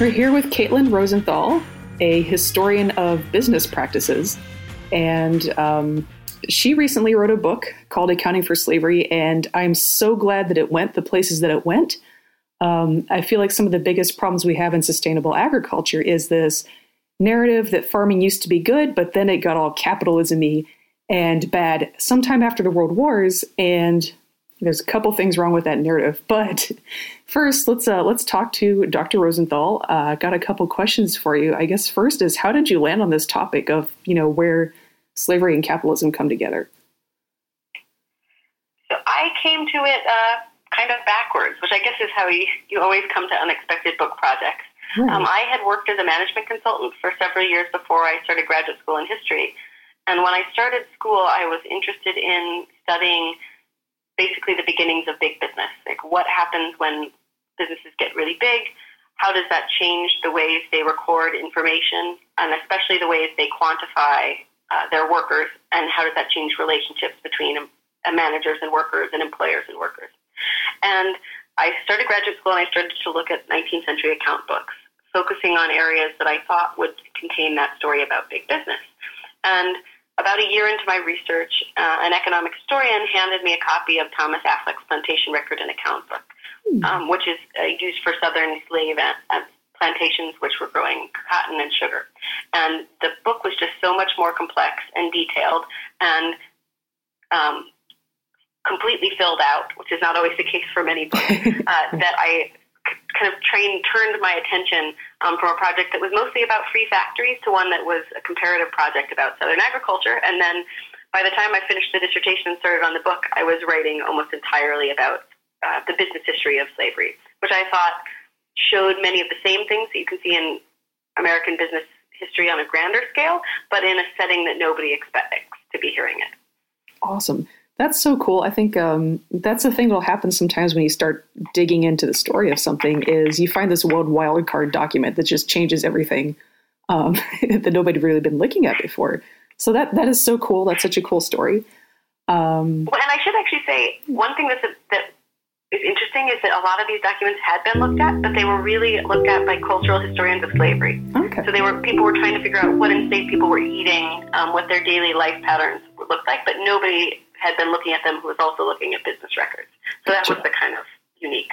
We're here with Caitlin Rosenthal, a historian of business practices. And um, she recently wrote a book called Accounting for Slavery, and I'm so glad that it went the places that it went. Um, I feel like some of the biggest problems we have in sustainable agriculture is this narrative that farming used to be good, but then it got all capitalism and bad sometime after the World Wars. And there's a couple things wrong with that narrative. But first, let's uh, let's talk to Dr. Rosenthal. Uh, got a couple questions for you. I guess first is how did you land on this topic of you know where slavery and capitalism come together? So I came to it uh, kind of backwards, which I guess is how you, you always come to unexpected book projects. Right. Um, I had worked as a management consultant for several years before I started graduate school in history. And when I started school, I was interested in studying basically the beginnings of big business. Like what happens when businesses get really big? How does that change the ways they record information and especially the ways they quantify uh, their workers? And how does that change relationships between um, managers and workers and employers and workers? And I started graduate school and I started to look at 19th century account books, focusing on areas that I thought would contain that story about big business. And about a year into my research, uh, an economic historian handed me a copy of Thomas Affleck's Plantation Record and Account Book, mm. um, which is uh, used for Southern slave uh, plantations which were growing cotton and sugar. And the book was just so much more complex and detailed and um, completely filled out, which is not always the case for many books, uh, that I kind of trained, turned my attention um, from a project that was mostly about free factories to one that was a comparative project about Southern agriculture. And then by the time I finished the dissertation and started on the book, I was writing almost entirely about uh, the business history of slavery, which I thought showed many of the same things that you can see in American business history on a grander scale, but in a setting that nobody expects to be hearing it. Awesome. That's so cool. I think um, that's the thing that'll happen sometimes when you start digging into the story of something is you find this world wildcard document that just changes everything um, that nobody really been looking at before. So that that is so cool. That's such a cool story. Um, well, and I should actually say one thing that's a, that is interesting is that a lot of these documents had been looked at, but they were really looked at by cultural historians of slavery. Okay. So they were people were trying to figure out what enslaved people were eating, um, what their daily life patterns looked like, but nobody had been looking at them who was also looking at business records. So that was the kind of unique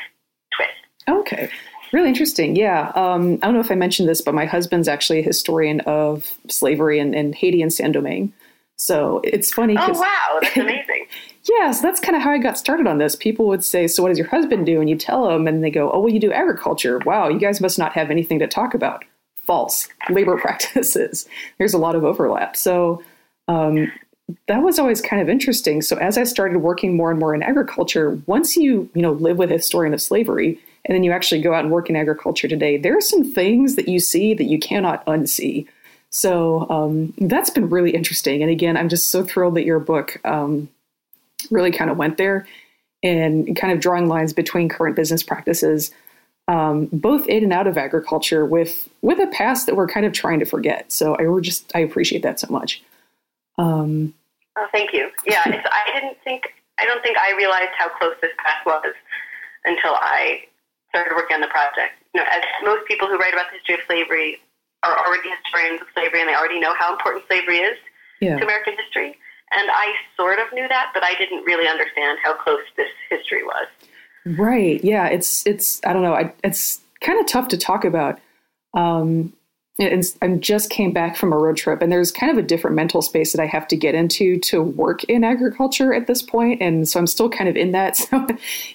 twist. Okay. Really interesting. Yeah. Um, I don't know if I mentioned this, but my husband's actually a historian of slavery in, in Haiti and Saint Domingue. So it's funny. Oh, wow. That's amazing. yeah. So that's kind of how I got started on this. People would say, So what does your husband do? And you tell them, and they go, Oh, well, you do agriculture. Wow. You guys must not have anything to talk about. False. Labor practices. There's a lot of overlap. So um, that was always kind of interesting. So as I started working more and more in agriculture, once you, you know, live with a historian of slavery and then you actually go out and work in agriculture today, there are some things that you see that you cannot unsee. So um, that's been really interesting. And again, I'm just so thrilled that your book um, really kind of went there and kind of drawing lines between current business practices, um, both in and out of agriculture, with with a past that we're kind of trying to forget. So I just I appreciate that so much. Um, oh, thank you. Yeah, I didn't think, I don't think I realized how close this path was until I started working on the project. You know, as most people who write about the history of slavery are already historians of slavery and they already know how important slavery is yeah. to American history. And I sort of knew that, but I didn't really understand how close this history was. Right. Yeah. It's, it's, I don't know. I, it's kind of tough to talk about. Um, and I just came back from a road trip, and there's kind of a different mental space that I have to get into to work in agriculture at this point, and so I'm still kind of in that. So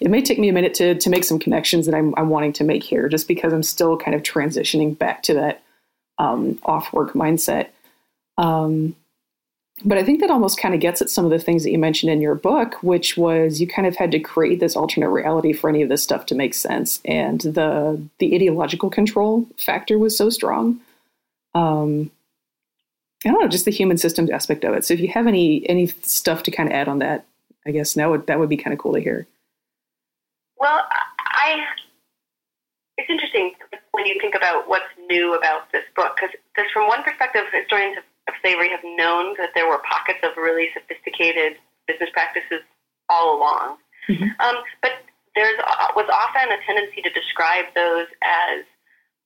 it may take me a minute to to make some connections that I'm, I'm wanting to make here, just because I'm still kind of transitioning back to that um, off work mindset. Um, but I think that almost kind of gets at some of the things that you mentioned in your book, which was you kind of had to create this alternate reality for any of this stuff to make sense, and the the ideological control factor was so strong um, I don't know, just the human systems aspect of it. So if you have any any stuff to kind of add on that, I guess that would that would be kind of cool to hear. Well, I it's interesting when you think about what's new about this book because from one perspective, historians of, of slavery have known that there were pockets of really sophisticated business practices all along, mm-hmm. um, but there's uh, was often a tendency to describe those as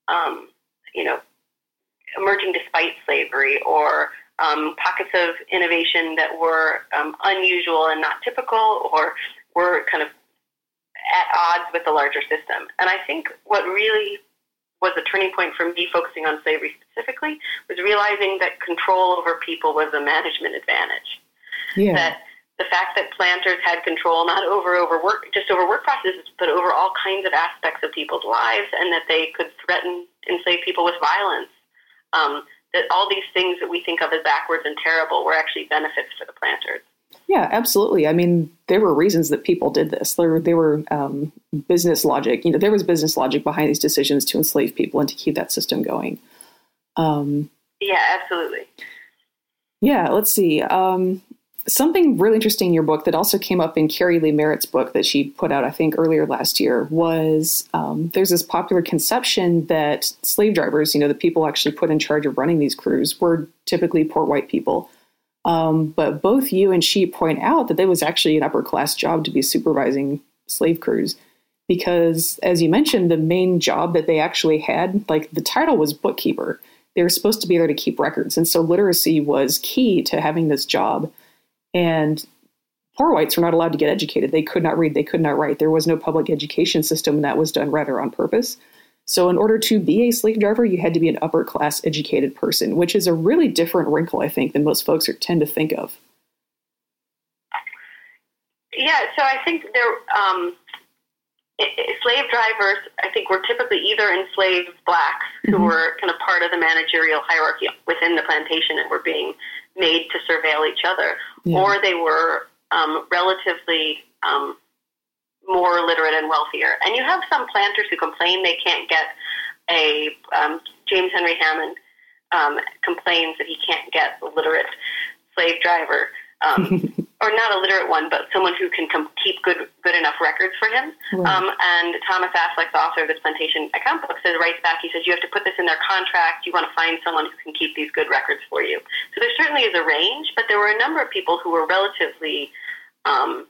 um, you know, emerging despite slavery or um, pockets of innovation that were um, unusual and not typical or were kind of at odds with the larger system. And I think what really was a turning point for me focusing on slavery specifically was realizing that control over people was a management advantage. Yeah. That the fact that planters had control not over over work just over work processes but over all kinds of aspects of people's lives and that they could threaten enslave people with violence um, that all these things that we think of as backwards and terrible were actually benefits for the planters. Yeah absolutely. I mean there were reasons that people did this. There, there were um, business logic you know there was business logic behind these decisions to enslave people and to keep that system going. Um, yeah absolutely. Yeah let's see. Um, something really interesting in your book that also came up in Keri Leigh Merritt's book that she put out, I think, earlier last year was um, there's this popular conception that slave drivers, you know, the people actually put in charge of running these crews, were typically poor white people. Um, but both you and she point out that it was actually an upper class job to be supervising slave crews. Because, as you mentioned, the main job that they actually had, like the title was bookkeeper. They were supposed to be there to keep records. And so literacy was key to having this job. And poor whites were not allowed to get educated. They could not read, they could not write. There was no public education system, and that was done rather on purpose. So, in order to be a slave driver, you had to be an upper class educated person, which is a really different wrinkle, I think, than most folks are, tend to think of. Yeah, so I think there, um, slave drivers, I think, were typically either enslaved blacks who mm-hmm. were kind of part of the managerial hierarchy within the plantation and were being made to surveil each other, yeah. or they were um, relatively um, more literate and wealthier. And you have some planters who complain they can't get a um, James Henry Hammond um, complains that he can't get a literate slave driver. Or not a literate one, but someone who can com- keep good good enough records for him. Right. Um, and Thomas Affleck, the author of this plantation account book, says writes back. He says you have to put this in their contract. You want to find someone who can keep these good records for you. So there certainly is a range, but there were a number of people who were relatively um,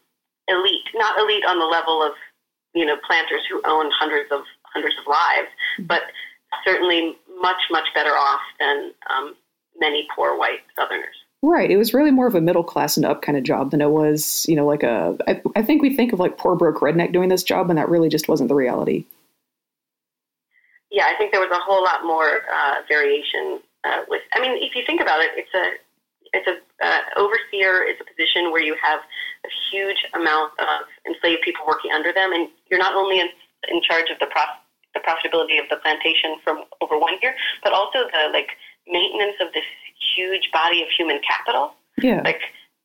elite, not elite on the level of you know planters who owned hundreds of hundreds of lives, mm-hmm. but certainly much much better off than um, many poor white Southerners. Right. It was really more of a middle class and up kind of job than it was, you know, like a. I, I think we think of like poor broke redneck doing this job, and that really just wasn't the reality. Yeah, I think there was a whole lot more uh, variation uh, with. I mean, if you think about it, it's a it's a uh, overseer is a position where you have a huge amount of enslaved people working under them, and you're not only in, in charge of the pro- the profitability of the plantation from over one year, but also the like maintenance of this huge body of human capital. Yeah. Like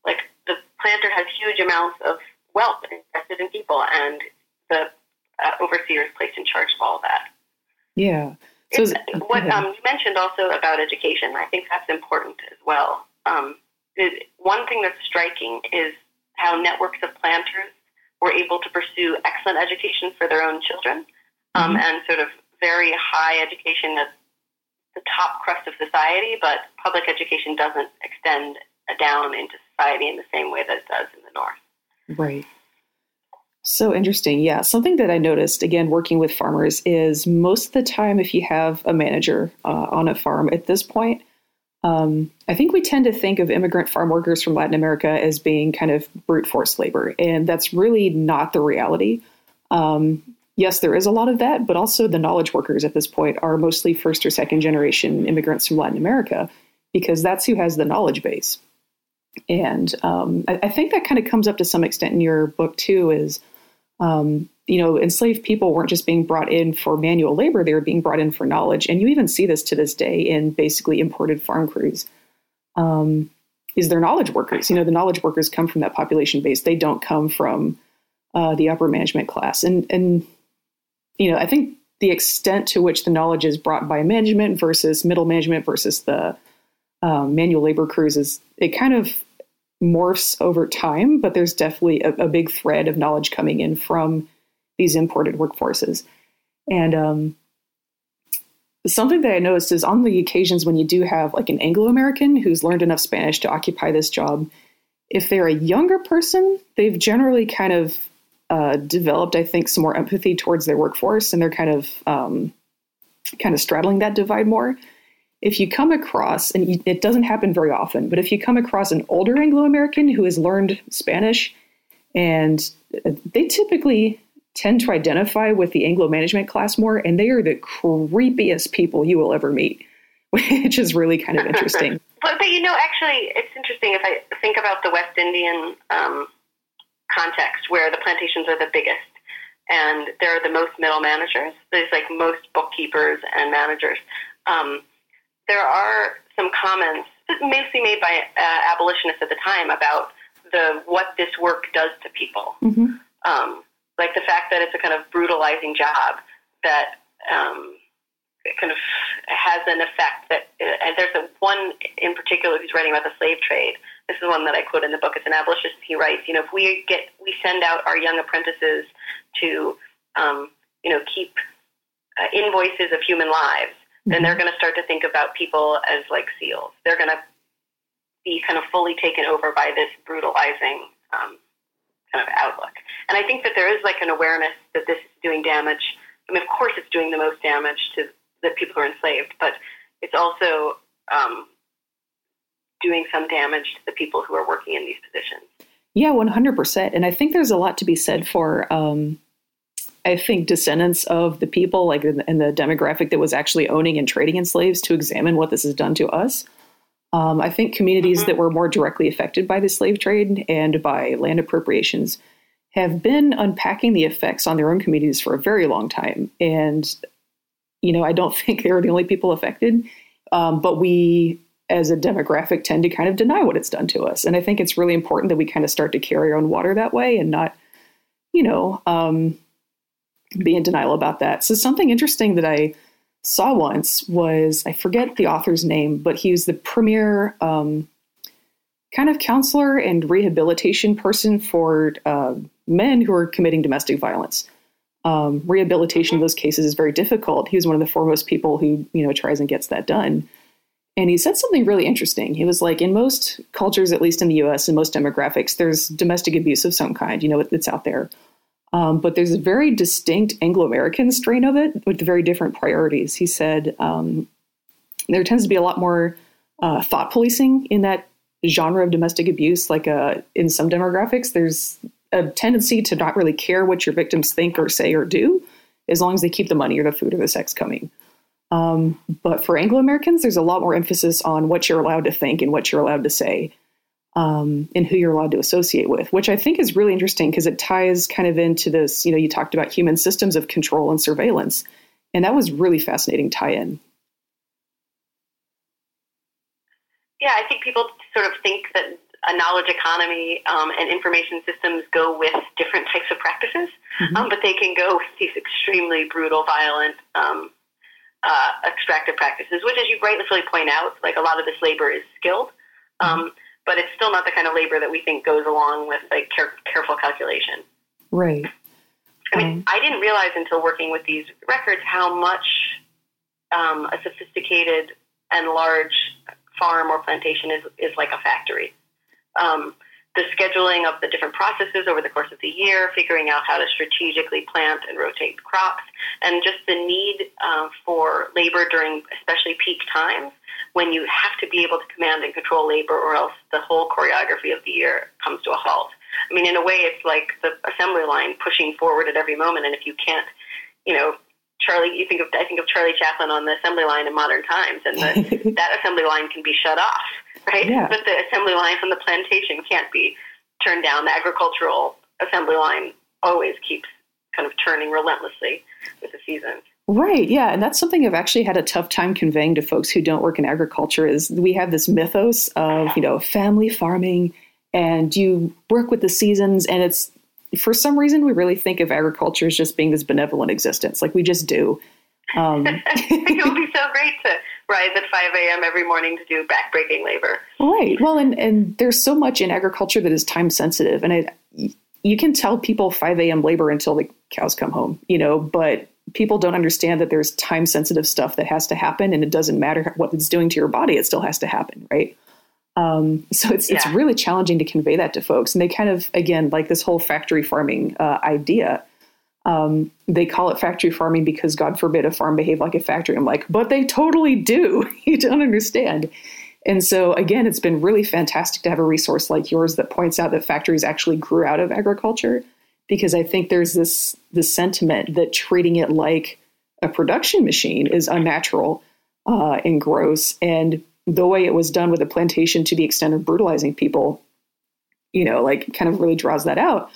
like the planter has huge amounts of wealth invested in people, and the uh, overseer is placed in charge of all of that. Yeah. So what um, you mentioned also about education, I think that's important as well. Um, one thing that's striking is how networks of planters were able to pursue excellent education for their own children um, mm-hmm. and sort of very high education at the top crust of society, but public education doesn't extend down into society in the same way that it does in the North. Right. So interesting. Yeah. Something that I noticed, again, working with farmers, is most of the time, if you have a manager uh, on a farm at this point, um, I think we tend to think of immigrant farm workers from Latin America as being kind of brute force labor, and that's really not the reality. Um, yes, there is a lot of that, but also the knowledge workers at this point are mostly first or second generation immigrants from Latin America because that's who has the knowledge base. And um, I, I, think that kind of comes up to some extent in your book too. Is um, you know, enslaved people weren't just being brought in for manual labor; they were being brought in for knowledge. And you even see this to this day in basically imported farm crews. Um, is their knowledge workers? You know, the knowledge workers come from that population base. They don't come from uh, the upper management class. And and you know, I think the extent to which the knowledge is brought by management versus middle management versus the um, manual labor crews is it kind of morphs over time, but there's definitely a, a, big thread of knowledge coming in from these imported workforces. And um, something that I noticed is on the occasions when you do have like an Anglo American who's learned enough Spanish to occupy this job, if they're a younger person, they've generally kind of uh, developed, I think, some more empathy towards their workforce, and they're kind of um, kind of straddling that divide more. If you come across, and it doesn't happen very often, but if you come across an older Anglo American who has learned Spanish, and they typically tend to identify with the Anglo management class more, and they are the creepiest people you will ever meet, which is really kind of interesting. but, but you know, actually, it's interesting if I think about the West Indian um, context where the plantations are the biggest and there are the most middle managers. There's like most bookkeepers and managers. Um, there are some comments, mostly made by uh, abolitionists at the time, about the what this work does to people. Mm-hmm. Um, like the fact that it's a kind of brutalizing job that um, kind of has an effect that, uh, and there's a one in particular who's writing about the slave trade. This is one that I quote in the book. It's an abolitionist. He writes, you know, if we get, we send out our young apprentices to, um, you know, keep uh, invoices of human lives, mm-hmm. then they're going to start to think about people as like seals. They're going to be kind of fully taken over by this brutalizing um, kind of outlook. And I think that there is like an awareness that this is doing damage. I mean, of course, it's doing the most damage to the people who are enslaved, but it's also um, doing some damage to the people who are working in these positions. Yeah, 100%. And I think there's a lot to be said for, um, I think, descendants of the people, like in, in, the demographic that was actually owning and trading in slaves, to examine what this has done to us. Um, I think communities mm-hmm. that were more directly affected by the slave trade and by land appropriations have been unpacking the effects on their own communities for a very long time. And, you know, I don't think they were the only people affected, um, but we as a demographic tend to kind of deny what it's done to us. And I think it's really important that we kind of start to carry our own water that way and not, you know, um, be in denial about that. So something interesting that I saw once was I forget the author's name, but he was the premier um, kind of counselor and rehabilitation person for uh, men who are committing domestic violence. Um, rehabilitation of those cases is very difficult. He was one of the foremost people who you know tries and gets that done. And he said something really interesting. He was like, in most cultures, at least in the U.S. and most demographics, there's domestic abuse of some kind. You know, it's out there. Um, but there's a very distinct Anglo American strain of it with very different priorities. He said um, there tends to be a lot more uh, thought policing in that genre of domestic abuse. Like uh, in some demographics, there's a tendency to not really care what your victims think or say or do, as long as they keep the money or the food or the sex coming. Um, but for Anglo Americans, there's a lot more emphasis on what you're allowed to think and what you're allowed to say um, and who you're allowed to associate with, which I think is really interesting because it ties kind of into this. You know, you talked about human systems of control and surveillance, and that was really fascinating tie in. Yeah, I think people sort of think that a knowledge economy um, and information systems go with different types of practices, mm-hmm. um, but they can go with these extremely brutal, violent, um, uh, extractive practices, which, as you rightfully point out, like a lot of this labor is skilled. Mm-hmm. Um, but it's still not the kind of labor that we think goes along with like care- careful calculation. Right. I mean, um, I didn't realize until working with these records how much um, a sophisticated and large farm or plantation is, is like a factory. Um, the scheduling of the different processes over the course of the year, figuring out how to strategically plant and rotate crops, and just the need uh, for labor during especially peak times when you have to be able to command and control labor, or else the whole choreography of the year comes to a halt. I mean, in a way, it's like the assembly line pushing forward at every moment, and if you can't, you know, Charlie, you think of I think of Charlie Chaplin on the assembly line in modern times, and the, that assembly line can be shut off, right? Yeah. But the assembly line from the plantation can't be turned down. The agricultural assembly line always keeps kind of turning relentlessly with the seasons. Right. Yeah. And that's something I've actually had a tough time conveying to folks who don't work in agriculture is we have this mythos of, you know, family farming and you work with the seasons and it's for some reason we really think of agriculture as just being this benevolent existence. Like we just do. Um, it would be so great to rise at 5 a.m. every morning to do backbreaking labor. Right. Well, and, and there's so much in agriculture that is time sensitive. And it, you can tell people 5 a.m. labor until the cows come home, you know, but people don't understand that there's time sensitive stuff that has to happen and it doesn't matter what it's doing to your body it still has to happen right um, so it's yeah. it's really challenging to convey that to folks and they kind of again like this whole factory farming uh, idea um, they call it factory farming because God forbid a farm behave like a factory. I'm like, but they totally do. you don't understand. And so, again, it's been really fantastic to have a resource like yours that points out that factories actually grew out of agriculture, because I think there's this this sentiment that treating it like a production machine is unnatural uh, and gross. And the way it was done with a plantation, to the extent of brutalizing people, you know, like kind of really draws that out.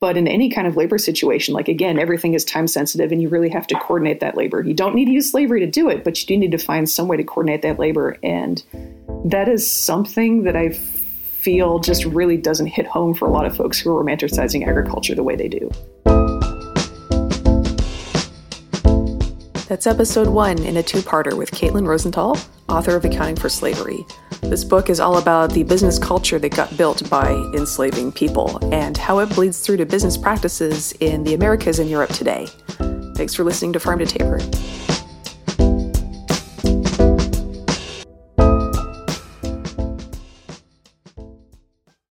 But in any kind of labor situation, like again, everything is time sensitive and you really have to coordinate that labor. You don't need to use slavery to do it, but you do need to find some way to coordinate that labor. And that is something that I feel just really doesn't hit home for a lot of folks who are romanticizing agriculture the way they do. That's episode one in a two parter with Caitlin Rosenthal, author of Accounting for Slavery. This book is all about the business culture that got built by enslaving people and how it bleeds through to business practices in the Americas and Europe today. Thanks for listening to Farm to Table.